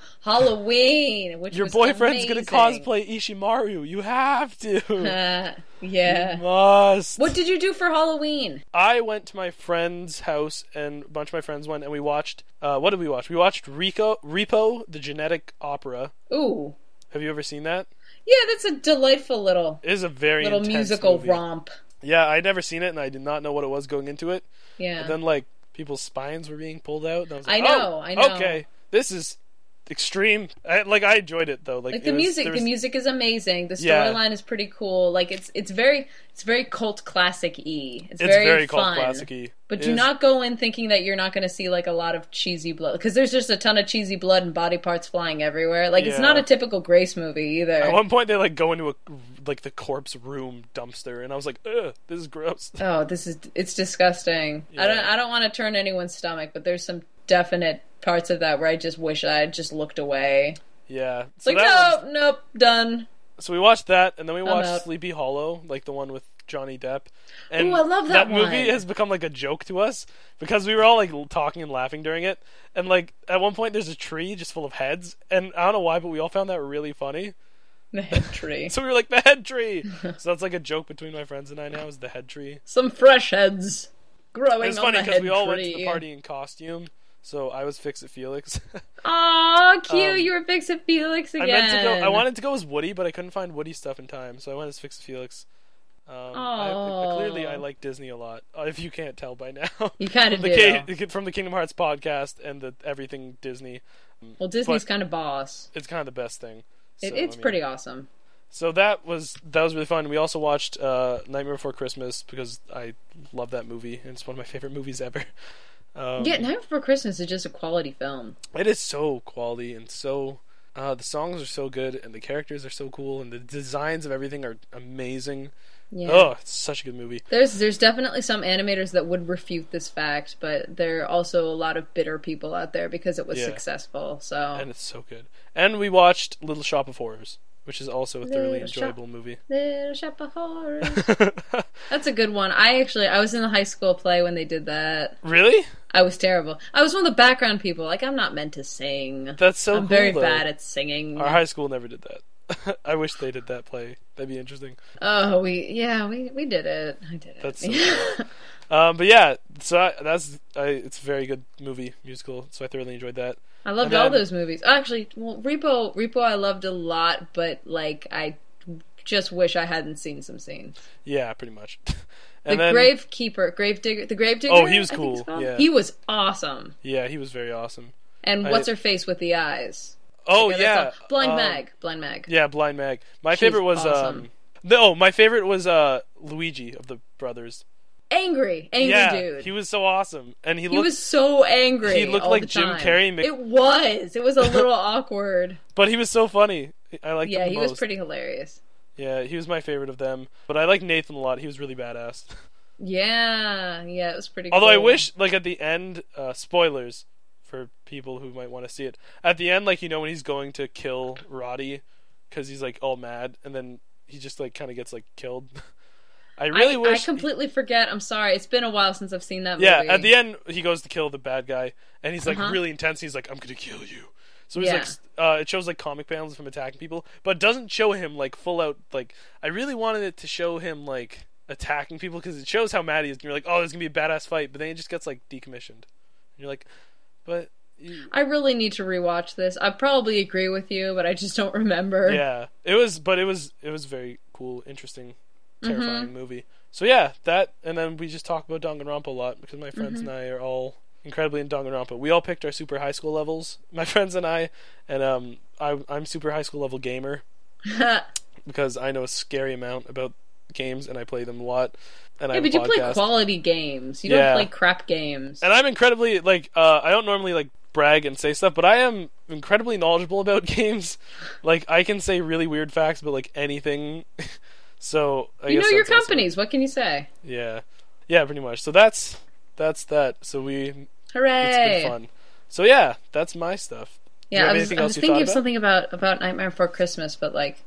Halloween which Your boyfriend's amazing. gonna cosplay Ishimaru. You have to. Uh, yeah. Must. What did you do for Halloween? I went to my friend's house, and a bunch of my friends went, and we watched. Uh, what did we watch? We watched Rico, Repo, the Genetic Opera. Ooh, Have you ever seen that? yeah, that's a delightful little It is a very little musical movie. romp. Yeah, I'd never seen it, and I did not know what it was going into it. Yeah. But then, like, people's spines were being pulled out. And I, was I know, oh, I know. Okay, this is extreme. I, like, I enjoyed it though. Like, like the was- music there the music is amazing the Yeah. storyline is pretty cool like it's it's very it's very cult classic e it's, It's very, very, cult fun classic-y. but It do is- not go in thinking that you're not going to see like a lot of cheesy blood because there's just a ton of cheesy blood and body parts flying everywhere like it's not a typical grace movie either At one point, they like go into a like the corpse room dumpster, and I was like, "Ugh, this is gross." oh this is it's disgusting i don't i don't want to turn anyone's stomach but there's some definite parts of that where i just wish i had just looked away Yeah. it's So like that nope nope done so we watched that, and then we watched. Sleepy Hollow, like the one with Johnny Depp. And Ooh, I love that movie one. has become like a joke to us because we were all like talking and laughing during it. And like at one point, there's a tree just full of heads, and I don't know why, but we all found that really funny. the head tree So we were like, "The head tree." so that's like a joke between my friends and I now is the head tree. some fresh heads growing It's funny because we all tree. went to the party in costume. So I was Fix It Felix. Aw, cute! Um, you were Fix It Felix I again. meant to go. I wanted to go as Woody, but I couldn't find Woody stuff in time, so I went as Fix It Felix. Um, I, Aw. clearly, I like Disney a lot. Uh, if you can't tell by now, You kind of do. the, from the Kingdom Hearts podcast and the everything Disney, well, Disney's kind of boss. it's kind of the best thing. It, So, it's I mean- pretty awesome. So that was that was really fun. We also watched uh, Nightmare Before Christmas because I love that movie it's one of my favorite movies ever. Um, yeah, Night Before Christmas is just a quality film. It is so quality and so. Uh, the songs are so good and the characters are so cool and the designs of everything are amazing. Yeah. Oh, it's such a good movie. There's there's definitely some animators that would refute this fact, but there are also a lot of bitter people out there because it was Yeah. successful. So And it's so good. And we watched Little Shop of Horrors, which is also a thoroughly Little Shop. enjoyable movie. Little Shop of Horrors. That's a good one. I actually I was in the high school play when they did that. really? I was terrible. I was one of the background people. Like I'm not meant to sing. That's so I'm very though. bad at singing. Our high school never did that. I wish they did that play. That'd be interesting. Oh, we yeah, we we did it. I did it. That's so Um, but yeah, so I, that's I, it's a very good movie musical. So I thoroughly enjoyed that. I loved And all those movies. Actually, well, Repo Repo I loved a lot, but like I just wish I hadn't seen some scenes. Yeah, pretty much. The And then Grave Keeper, Grave Digger, the Grave Digger. Oh, he was I think it's cool, yeah. he was awesome. yeah, he was very awesome. And I- what's her face with the eyes? Oh Forget yeah. Blind um, Mag, Blind Mag. Yeah, Blind Mag. My She's favorite was awesome. um. No, my favorite was uh Luigi of the brothers. Angry, angry yeah, dude. he was so awesome, and he, He looked, was so angry. he looked like Jim. Carrey mi- It was. It was a little awkward. but he was so funny. I like. Yeah, he most. was pretty hilarious. Yeah, he was my favorite of them. But I like Nathan a lot. He was really badass. Yeah, yeah, it was pretty. Although I wish, like at the end, uh, spoilers for people who might want to see it. At the end, like you know when he's going to kill Rotti because he's like all mad, and then he just like kind of gets like killed. I really I, wish. I completely forget. I'm sorry. It's been a while since I've seen that yeah, movie. at the end he goes to kill the bad guy, and he's like Uh-huh. really intense. He's like, "I'm gonna kill you." So he's Yeah. like, uh, it shows like comic panels of him attacking people, but it doesn't show him like full out. Like, I really wanted it to show him like attacking people because it shows how mad he is. And you're like, "Oh, there's gonna be a badass fight," but then he just gets like decommissioned. And you're like, "But." You, I really need to rewatch this. I probably agree with you, but I just don't remember. yeah, it was, but it was, it was very cool, interesting, Mm-hmm. terrifying movie. So yeah, that, and then we just talk about Danganronpa a lot because my friends Mm-hmm. and I are all incredibly in Danganronpa. We all picked our super high school levels, my friends and I, and um, I, I'm super high school level gamer because I know a scary amount about games and I play them a lot. And I but you play quality games. You Yeah. don't play crap games. and I'm incredibly like uh, I don't normally like brag and say stuff, but I am incredibly knowledgeable about games. Like I can say really weird facts about like anything. So I you know your that's also- companies. What can you say? yeah, yeah, pretty much. So that's that's that. So we it's Hooray! been fun. So yeah, that's my stuff. Yeah, I was, I was thinking of about? something about about Nightmare Before Christmas, but like,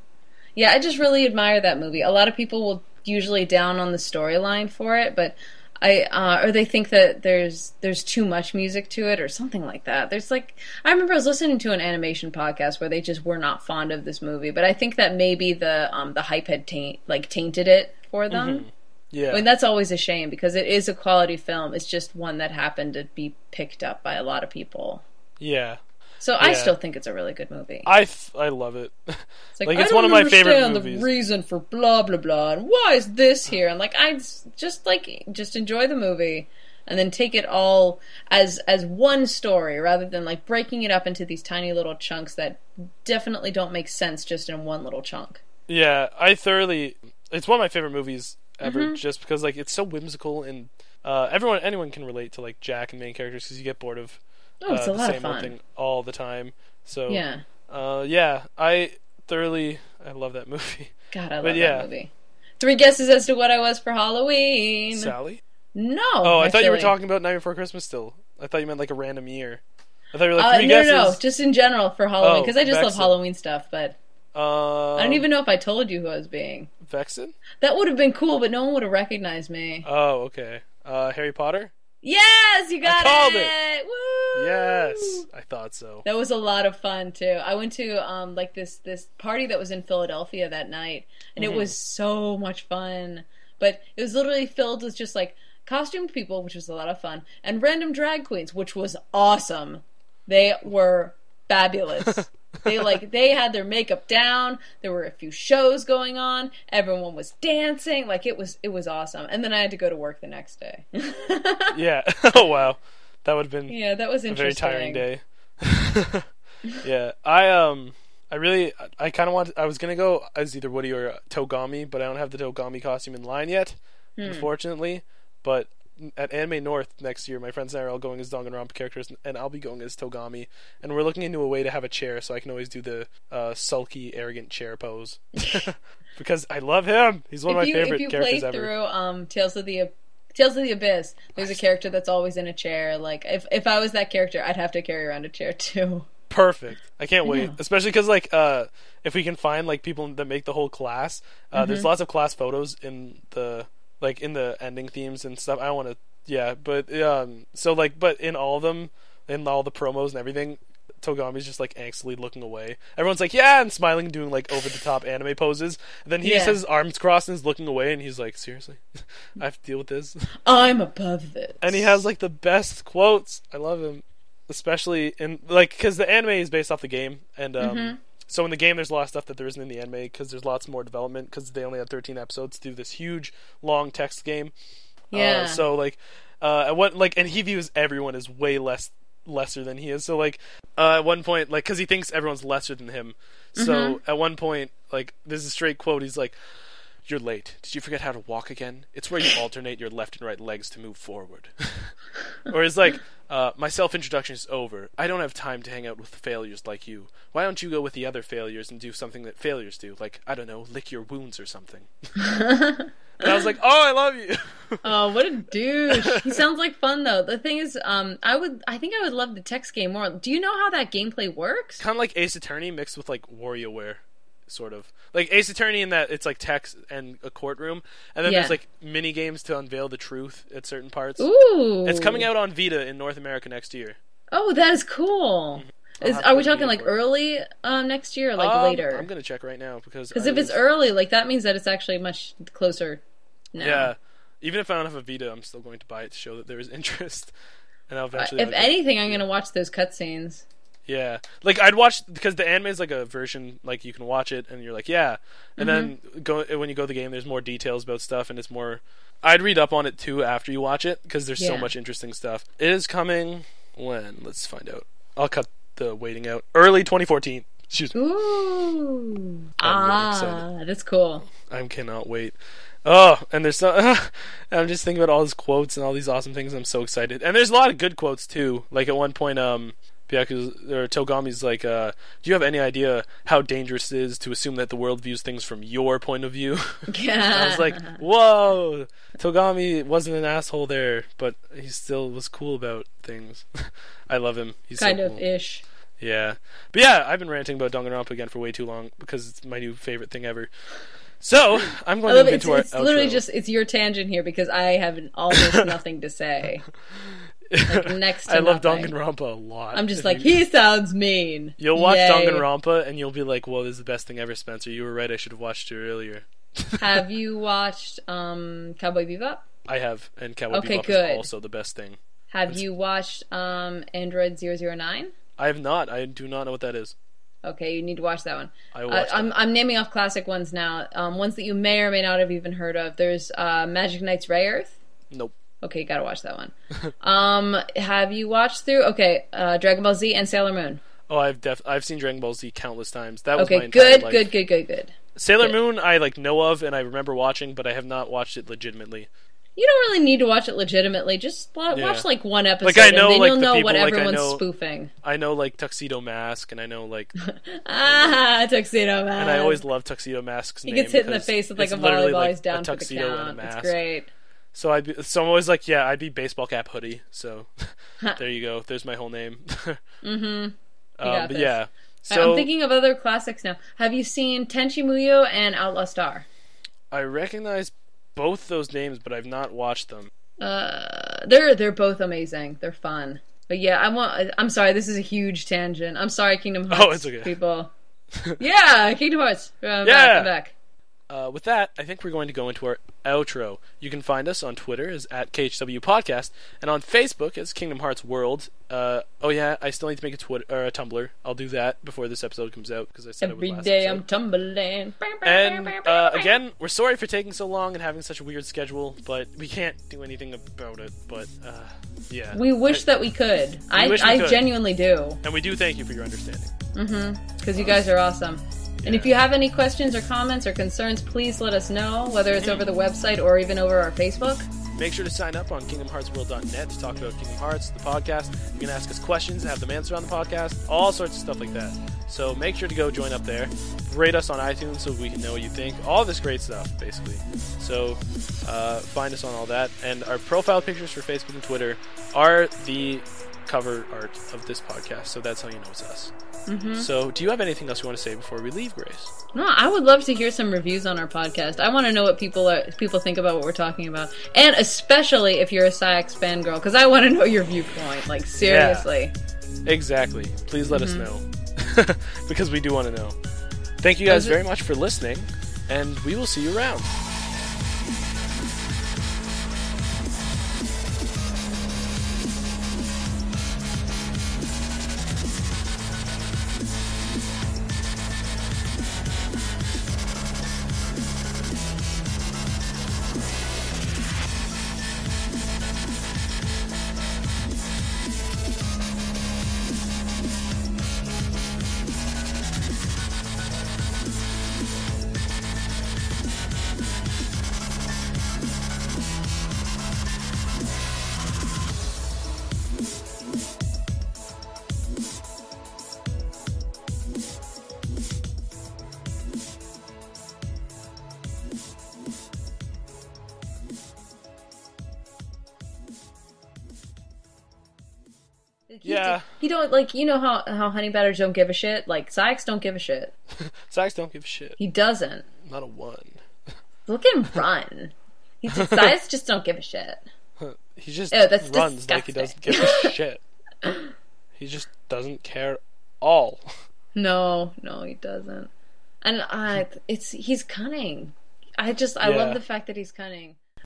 yeah, I just really admire that movie. A lot of people will usually down on the storyline for it, but I uh, or they think that there's there's too much music to it or something like that. There's like I remember I was listening to an animation podcast where they just were not fond of this movie, but I think that maybe the um the hype had taint like tainted it for them. Yeah. I mean that's always a shame because it is a quality film. It's just one that happened to be picked up by a lot of people. yeah. So I still think it's a really good movie. I f- I love it. It's like, Like, it's one of my favorite movies. The reason for blah blah blah, and why is this here? And like, I just like just enjoy the movie, and then take it all as as one story rather than like breaking it up into these tiny little chunks that definitely don't make sense just in one little chunk. Yeah, I thoroughly. It's one of my favorite movies ever, Mm-hmm. just because like it's so whimsical and uh, everyone, anyone can relate to like Jack and main characters because you get bored of Oh, it's uh, a the lot same of fun. thing all the time. So Yeah, uh, yeah, I thoroughly I love that movie. God, I love But yeah. that movie. Three guesses as to what I was for Halloween. Sally. no. Oh, I thought you were actually. talking about Night Before Christmas. Still, I thought you meant like a random year. I thought you were like Uh, three no, guesses. no, no, just in general for Halloween Oh, because I just love Halloween stuff. But Um, I don't even know if I told you who I was being. Vexen. That would have been cool, but no one would have recognized me. Oh, okay. Uh, Harry Potter. Yes, you got called it. Woo! Yes, I thought so. That was a lot of fun too. I went to um like this this party that was in Philadelphia that night, and Mm-hmm. it was so much fun. But it was literally filled with just like costumed people, which was a lot of fun, and random drag queens, which was awesome. They were fabulous. they like they had their makeup down. There were a few shows going on. Everyone was dancing. Like it was it was awesome. And then I had to go to work the next day. Yeah. oh wow, that would have been yeah, that was a very interesting. tiring day. yeah, I um, I really, I kind of want. I was gonna go as either Woody or Togami, but I don't have the Togami costume in line yet, Hmm. unfortunately. But at Anime North next year, my friends and I are all going as Danganronpa characters, and I'll be going as Togami. And we're looking into a way to have a chair, so I can always do the uh, sulky, arrogant chair pose. because I love him. He's one of my you, favorite characters ever. if you play through um Tales of the Tales of the Abyss, there's a character that's always in a chair. Like if if I was that character, I'd have to carry around a chair too. Perfect. I can't wait, especially because like uh, if we can find like people that make the whole class. Uh, Mm-hmm. There's lots of class photos in the like in the ending themes and stuff. I want to yeah, but um, so like but in all of them, in all the promos and everything. Togami's just like angstily looking away. Everyone's like, yeah, and smiling, and doing like over the top anime poses. And then he Yeah. has his arms crossed and is looking away, and he's like, seriously, I have to deal with this. I'm above this. and he has like the best quotes. I love him, especially in like because the anime is based off the game, and um, Mm-hmm. So in the game there's a lot of stuff that there isn't in the anime because there's lots more development because they only had 13 episodes to do this huge long text game. Yeah. Uh, so like, uh, at what like, and he views everyone as way less lesser than he is. So like, uh, at one point, like, because he thinks everyone's lesser than him. So Mm-hmm. at one point, like, this is a straight quote. He's like. You're late. Did you forget how to walk again? It's where you alternate your left and right legs to move forward. or it's like, uh, my self introduction is over. I don't have time to hang out with failures like you. Why don't you go with the other failures and do something that failures do? Like, I don't know, lick your wounds or something. and I was like, oh, I love you. Oh, what a douche! he sounds like fun though. The thing is, um, I would, I think I would love the text game more. Do you know how that gameplay works? kind of like Ace Attorney mixed with like WarioWare, sort of like Ace Attorney in that it's like text and a courtroom, and then Yeah. there's like mini games to unveil the truth at certain parts. Ooh, It's coming out on Vita in North America next year. Oh, that is cool. Is, are we talking like early um, next year or like Um, later? I'm gonna check right now because Because if it's early, like that means that it's actually much closer. Now. yeah, even if I don't have a Vita, I'm still going to buy it to show that there is interest. And I'll Uh, eventually. if I'll get- anything, I'm gonna watch those cutscenes. Yeah, like I'd watch because the anime is like a version like you can watch it and you're like yeah, and then Mm-hmm. go when you go to the game, there's more details about stuff and it's more. I'd read up on it too after you watch it because there's so much interesting stuff. It is coming when? Let's find out. I'll cut the waiting out. Early 2014. Excuse me. Ooh, really ah, excited. that's cool. I cannot wait. Oh, and there's so I'm just thinking about all his quotes and all these awesome things. I'm so excited. And there's a lot of good quotes too. Like at one point, um, Byaku's or Togami's like, uh, "Do you have any idea how dangerous it is to assume that the world views things from your point of view?" Yeah. I was like, "Whoa!" Togami wasn't an asshole there, but he still was cool about things. I love him. He's kind so of cool. ish. Yeah, but yeah, I've been ranting about Danganronpa again for way too long because it's my new favorite thing ever. So I'm going to move it. It's, into our it's literally just it's your tangent here because I have almost nothing to say. Like, next to I love nothing. Danganronpa a lot. I'm just If like you- he sounds mean. You'll watch Yay. Danganronpa and you'll be like, "Whoa, this is the best thing ever, Spencer. You were right. I should have watched it earlier." Have you watched um Cowboy Bebop? I have, and Cowboy Okay, Bebop good. is also the best thing. Have you watched um Android 009? I have not. I do not know what that is. Okay, you need to watch that one. I will Uh, watch I'm that. I'm naming off classic ones now. Um, ones that you may or may not have even heard of. There's uh, Magic Knights Rayearth. Nope. Okay, you gotta watch that one. um, have you watched through? Okay, uh, Dragon Ball Z and Sailor Moon. Oh, I've def- I've seen Dragon Ball Z countless times. That was Okay, entire good, life. good, good, good, good. Sailor good. Moon, I like know of and I remember watching, but I have not watched it legitimately. You don't really need to watch it legitimately. Just wa- Yeah. watch like one episode, Like, I know, and then like, you'll the know people, what like, I everyone's know- spoofing. I know like Tuxedo Mask, and I know like, Ah, tuxedo Mask, and I always love Tuxedo Mask's he gets hit in the face with like a volleyball. like, He's down a for the tuxedo and a count. mask. It's great. So I'd be, so I'm always like, yeah, I'd be baseball cap hoodie. So there you go. There's my whole name. Mm-hmm. Um, but this. yeah, so I'm thinking of other classics now. Have you seen Tenchi Muyo and Outlaw Star? I recognize both those names, but I've not watched them. Uh, they're they're both amazing. They're fun. But yeah, I want. I'm sorry. This is a huge tangent. I'm sorry, Kingdom Hearts. Oh, it's okay. people. yeah, Kingdom Hearts. Uh, Yeah. back, back. Uh, with that, I think we're going to go into our outro. You can find us on Twitter as at KHW Podcast and on Facebook as Kingdom Hearts World. Uh, oh yeah, I still need to make a Twitter or a Tumblr. I'll do that before this episode comes out because I said Every it would last day. I'm tumbling. And uh, again, we're sorry for taking so long and having such a weird schedule, but we can't do anything about it. But uh, yeah, we wish I- that we could. I we I could. genuinely do. and we do thank you for your understanding. Mm-hmm. Because you guys are awesome. And if you have any questions or comments or concerns, please let us know, whether it's over the website or even over our Facebook. Make sure to sign up on KingdomHeartsWorld.net to talk about Kingdom Hearts, the podcast. You can ask us questions, have them answered on the podcast, all sorts of stuff like that. So make sure to go join up there. Rate us on iTunes so we can know what you think. All this great stuff, basically. So uh, find us on all that. And our profile pictures for Facebook and Twitter are the cover art of this podcast. So that's how you know it's us. Mm-hmm. So do you have anything else you want to say before we leave, Grace? No, I would love to hear some reviews on our podcast. I want to know what people are, people think about what we're talking about, and especially if you're a Saïx fangirl, because I want to know your viewpoint. Like seriously. Exactly. Please let Mm-hmm. us know. because we do want to know. Thank you guys very much for listening, and we will see you around. He don't like you know how how honey batters don't give a shit. Like Saïx don't give a shit. Saïx don't give a shit. He doesn't. Not a one. Look at him run. He just, Saïx just don't give a shit. He just Ew, that's runs like he doesn't give a shit. He just doesn't care all. No, no, he doesn't. And I, it's he's cunning. I just I Yeah. love the fact that he's cunning.